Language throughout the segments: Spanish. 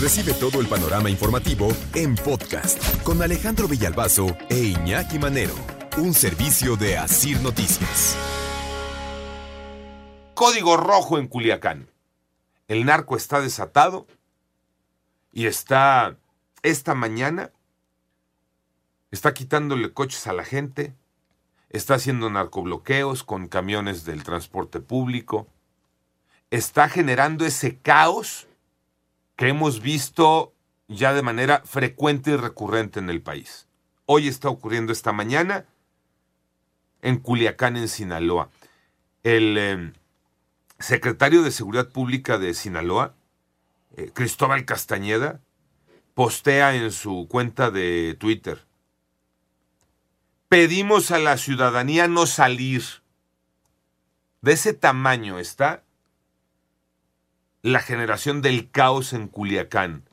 Recibe todo el panorama informativo en podcast con Alejandro Villalbazo e Iñaki Manero, un servicio de Asir Noticias. Código rojo en Culiacán. El narco está desatado y está esta mañana está quitándole coches a la gente, está haciendo narcobloqueos con camiones del transporte público, está generando ese caos que hemos visto ya de manera frecuente y recurrente en el país. Hoy está ocurriendo esta mañana en Culiacán, en Sinaloa. El eh, secretario de Seguridad Pública de Sinaloa, eh, Cristóbal Castañeda, postea en su cuenta de Twitter. Pedimos a la ciudadanía no salir. De ese tamaño está la generación del caos en Culiacán.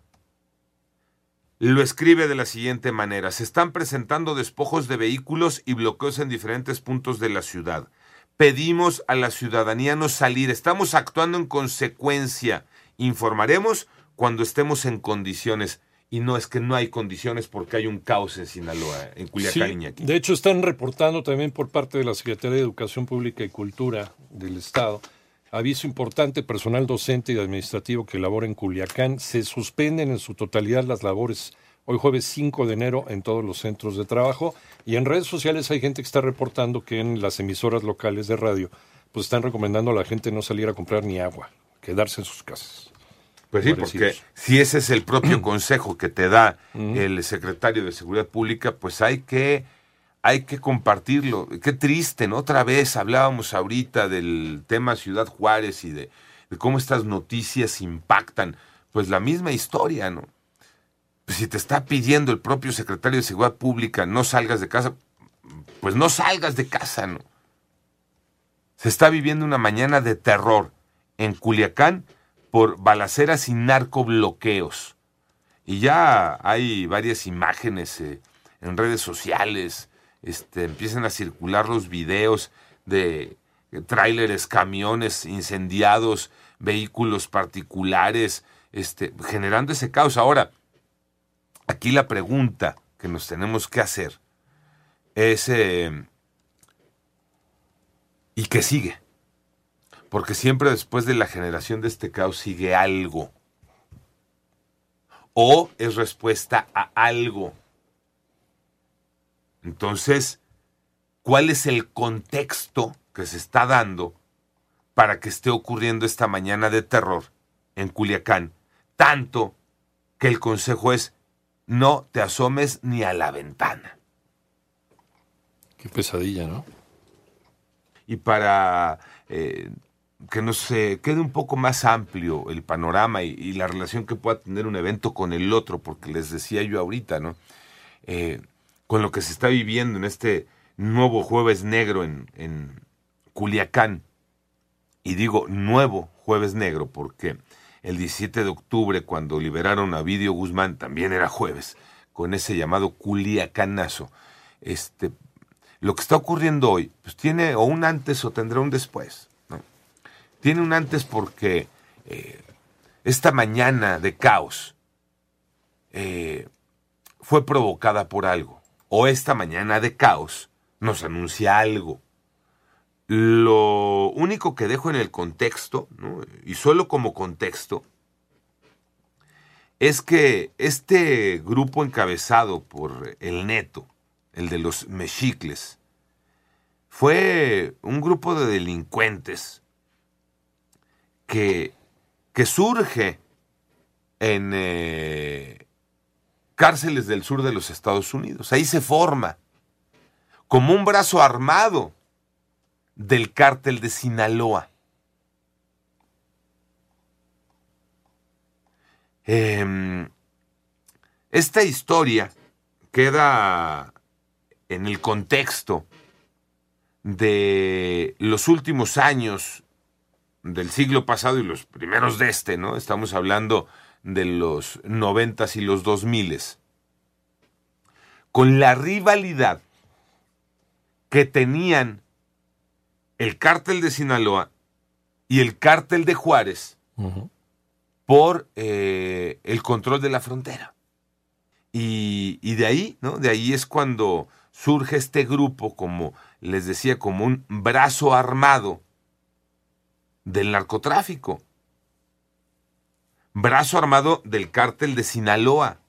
Lo escribe de la siguiente manera. Se están presentando despojos de vehículos y bloqueos en diferentes puntos de la ciudad. Pedimos a la ciudadanía no salir. Estamos actuando en consecuencia. Informaremos cuando estemos en condiciones. Y no es que no hay condiciones porque hay un caos en Sinaloa, en Culiacán, sí, De hecho, están reportando también por parte de la Secretaría de Educación Pública y Cultura del Estado Aviso importante, personal docente y administrativo que labora en Culiacán, se suspenden en su totalidad las labores hoy jueves 5 de enero en todos los centros de trabajo. Y en redes sociales hay gente que está reportando que en las emisoras locales de radio pues están recomendando a la gente no salir a comprar ni agua, quedarse en sus casas. Pues sí, porque si ese es el propio consejo que te da el secretario de Seguridad Pública, pues hay que hay que compartirlo. Qué triste, ¿no? Otra vez hablábamos ahorita del tema Ciudad Juárez y de, cómo estas noticias impactan. Pues la misma historia, ¿no? Pues si te está pidiendo el propio secretario de Seguridad Pública no salgas de casa, pues no salgas de casa, ¿no? Se está viviendo una mañana de terror en Culiacán por balaceras y narcobloqueos. Y ya hay varias imágenes eh, en redes sociales este, empiezan a circular los videos de tráileres, camiones incendiados, vehículos particulares, este, generando ese caos. Ahora, aquí la pregunta que nos tenemos que hacer es, eh, ¿y qué sigue? Porque siempre después de la generación de este caos sigue algo. O es respuesta a algo. Entonces, ¿cuál es el contexto que se está dando para que esté ocurriendo esta mañana de terror en Culiacán? Tanto que el consejo es no te asomes ni a la ventana. Qué pesadilla, ¿no? Y para eh, que nos quede un poco más amplio el panorama y, la relación que pueda tener un evento con el otro, porque les decía yo ahorita, ¿no? Eh, con lo que se está viviendo en este nuevo jueves negro en, en Culiacán. Y digo nuevo jueves negro porque el 17 de octubre, cuando liberaron a Vidio Guzmán, también era jueves, con ese llamado Culiacanazo. Este, lo que está ocurriendo hoy, pues tiene o un antes o tendrá un después. Tiene un antes porque eh, esta mañana de caos eh, fue provocada por algo o esta mañana de caos nos anuncia algo. Lo único que dejo en el contexto, y solo como contexto, es que este grupo encabezado por el neto, el de los mexicles, fue un grupo de delincuentes que, que surge en, eh, cárceles del sur de los Estados Unidos. Ahí se forma como un brazo armado del cártel de Sinaloa. Em, esta historia queda en el contexto de los últimos años del siglo pasado y los primeros de este, ¿no? Estamos hablando de los noventas y los dos miles, con la rivalidad que tenían el cártel de Sinaloa y el cártel de Juárez por eh, el control de la frontera. Y, y, de ahí, ¿no? De ahí es cuando surge este grupo, como les decía, como un brazo armado del narcotráfico. Brazo armado del cártel de Sinaloa.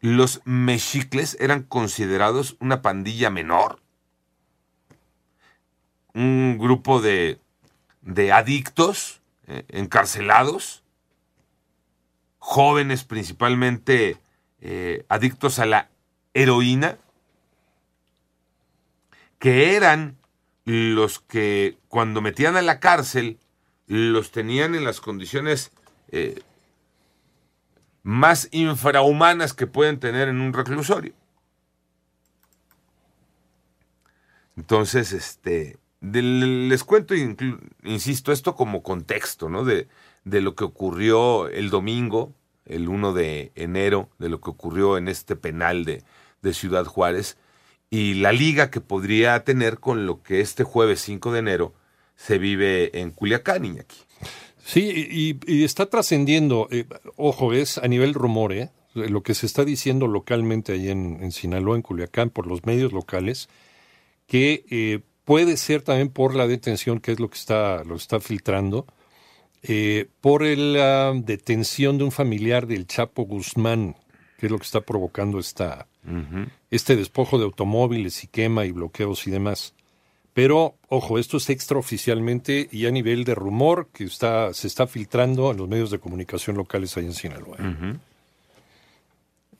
Los mexicles eran considerados una pandilla menor. Un grupo de, de adictos eh, encarcelados, jóvenes principalmente eh, adictos a la heroína, que eran los que cuando metían a la cárcel los tenían en las condiciones eh, más infrahumanas que pueden tener en un reclusorio. Entonces, este, les cuento, insisto, esto como contexto, ¿no? De, lo que ocurrió el domingo, el 1 de enero, de lo que ocurrió en este penal de, de Ciudad Juárez, y la liga que podría tener con lo que este jueves 5 de enero se vive en Culiacán, Iñaki. Sí, y, está trascendiendo, eh, ojo, es a nivel rumor, ¿eh? lo que se está diciendo localmente ahí en, en Sinaloa, en Culiacán, por los medios locales, que eh, puede ser también por la detención, que es lo que está, lo está filtrando, eh, por la detención de un familiar del Chapo Guzmán, que es lo que está provocando esta, este despojo de automóviles y quema y bloqueos y demás. Pero, ojo, esto es extraoficialmente y a nivel de rumor que está, se está filtrando en los medios de comunicación locales ahí en Sinaloa.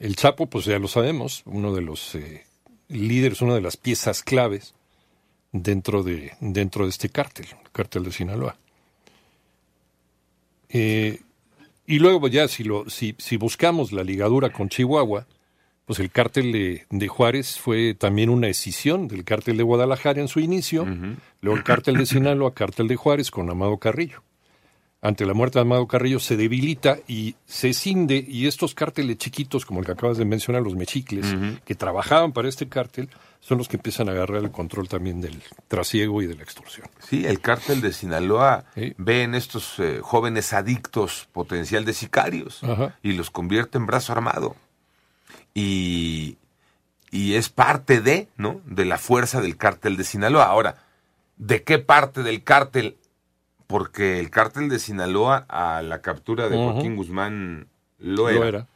El Chapo, pues ya lo sabemos, uno de los eh, líderes, una de las piezas claves dentro de, dentro de este cártel, el cártel de Sinaloa. Eh, y luego ya si, lo, si, si buscamos la ligadura con Chihuahua, pues el cártel de, Juárez fue también una escisión del cártel de Guadalajara en su inicio, luego el cártel de Sinaloa, cártel de Juárez con Amado Carrillo. Ante la muerte de Amado Carrillo se debilita y se cinde, y estos cárteles chiquitos, como el que acabas de mencionar, los mechicles, que trabajaban para este cártel, son los que empiezan a agarrar el control también del trasiego y de la extorsión. Sí, el cártel de Sinaloa ve en estos eh, jóvenes adictos potencial de sicarios y los convierte en brazo armado y, es parte de, ¿no? De la fuerza del cártel de Sinaloa. Ahora, ¿de qué parte del cártel? Porque el cártel de Sinaloa a la captura de Joaquín Guzmán lo era.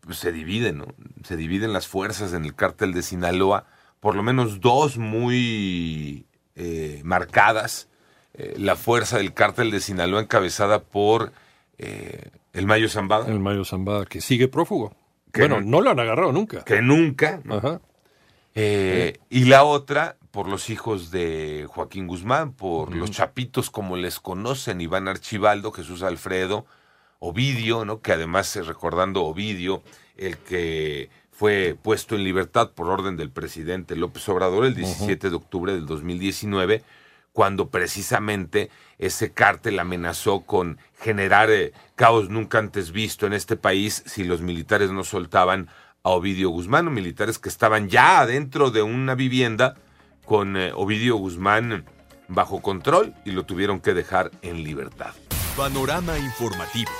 Pues se divide, ¿no? Se dividen las fuerzas en el cártel de Sinaloa, por lo menos dos muy eh, marcadas. Eh, la fuerza del cártel de Sinaloa encabezada por eh, el Mayo Zambada. El Mayo Zambada, que sigue prófugo bueno, no lo han agarrado nunca. Que nunca. Eh, y la otra, por los hijos de Joaquín Guzmán, por los chapitos como les conocen, Iván Archibaldo, Jesús Alfredo, Ovidio, ¿no? que además, eh, recordando Ovidio, el que fue puesto en libertad por orden del presidente López Obrador el 17 de octubre del 2019, cuando precisamente ese cártel amenazó con generar eh, caos nunca antes visto en este país si los militares no soltaban a Ovidio Guzmán, militares que estaban ya adentro de una vivienda con eh, Ovidio Guzmán bajo control y lo tuvieron que dejar en libertad. Panorama informativo.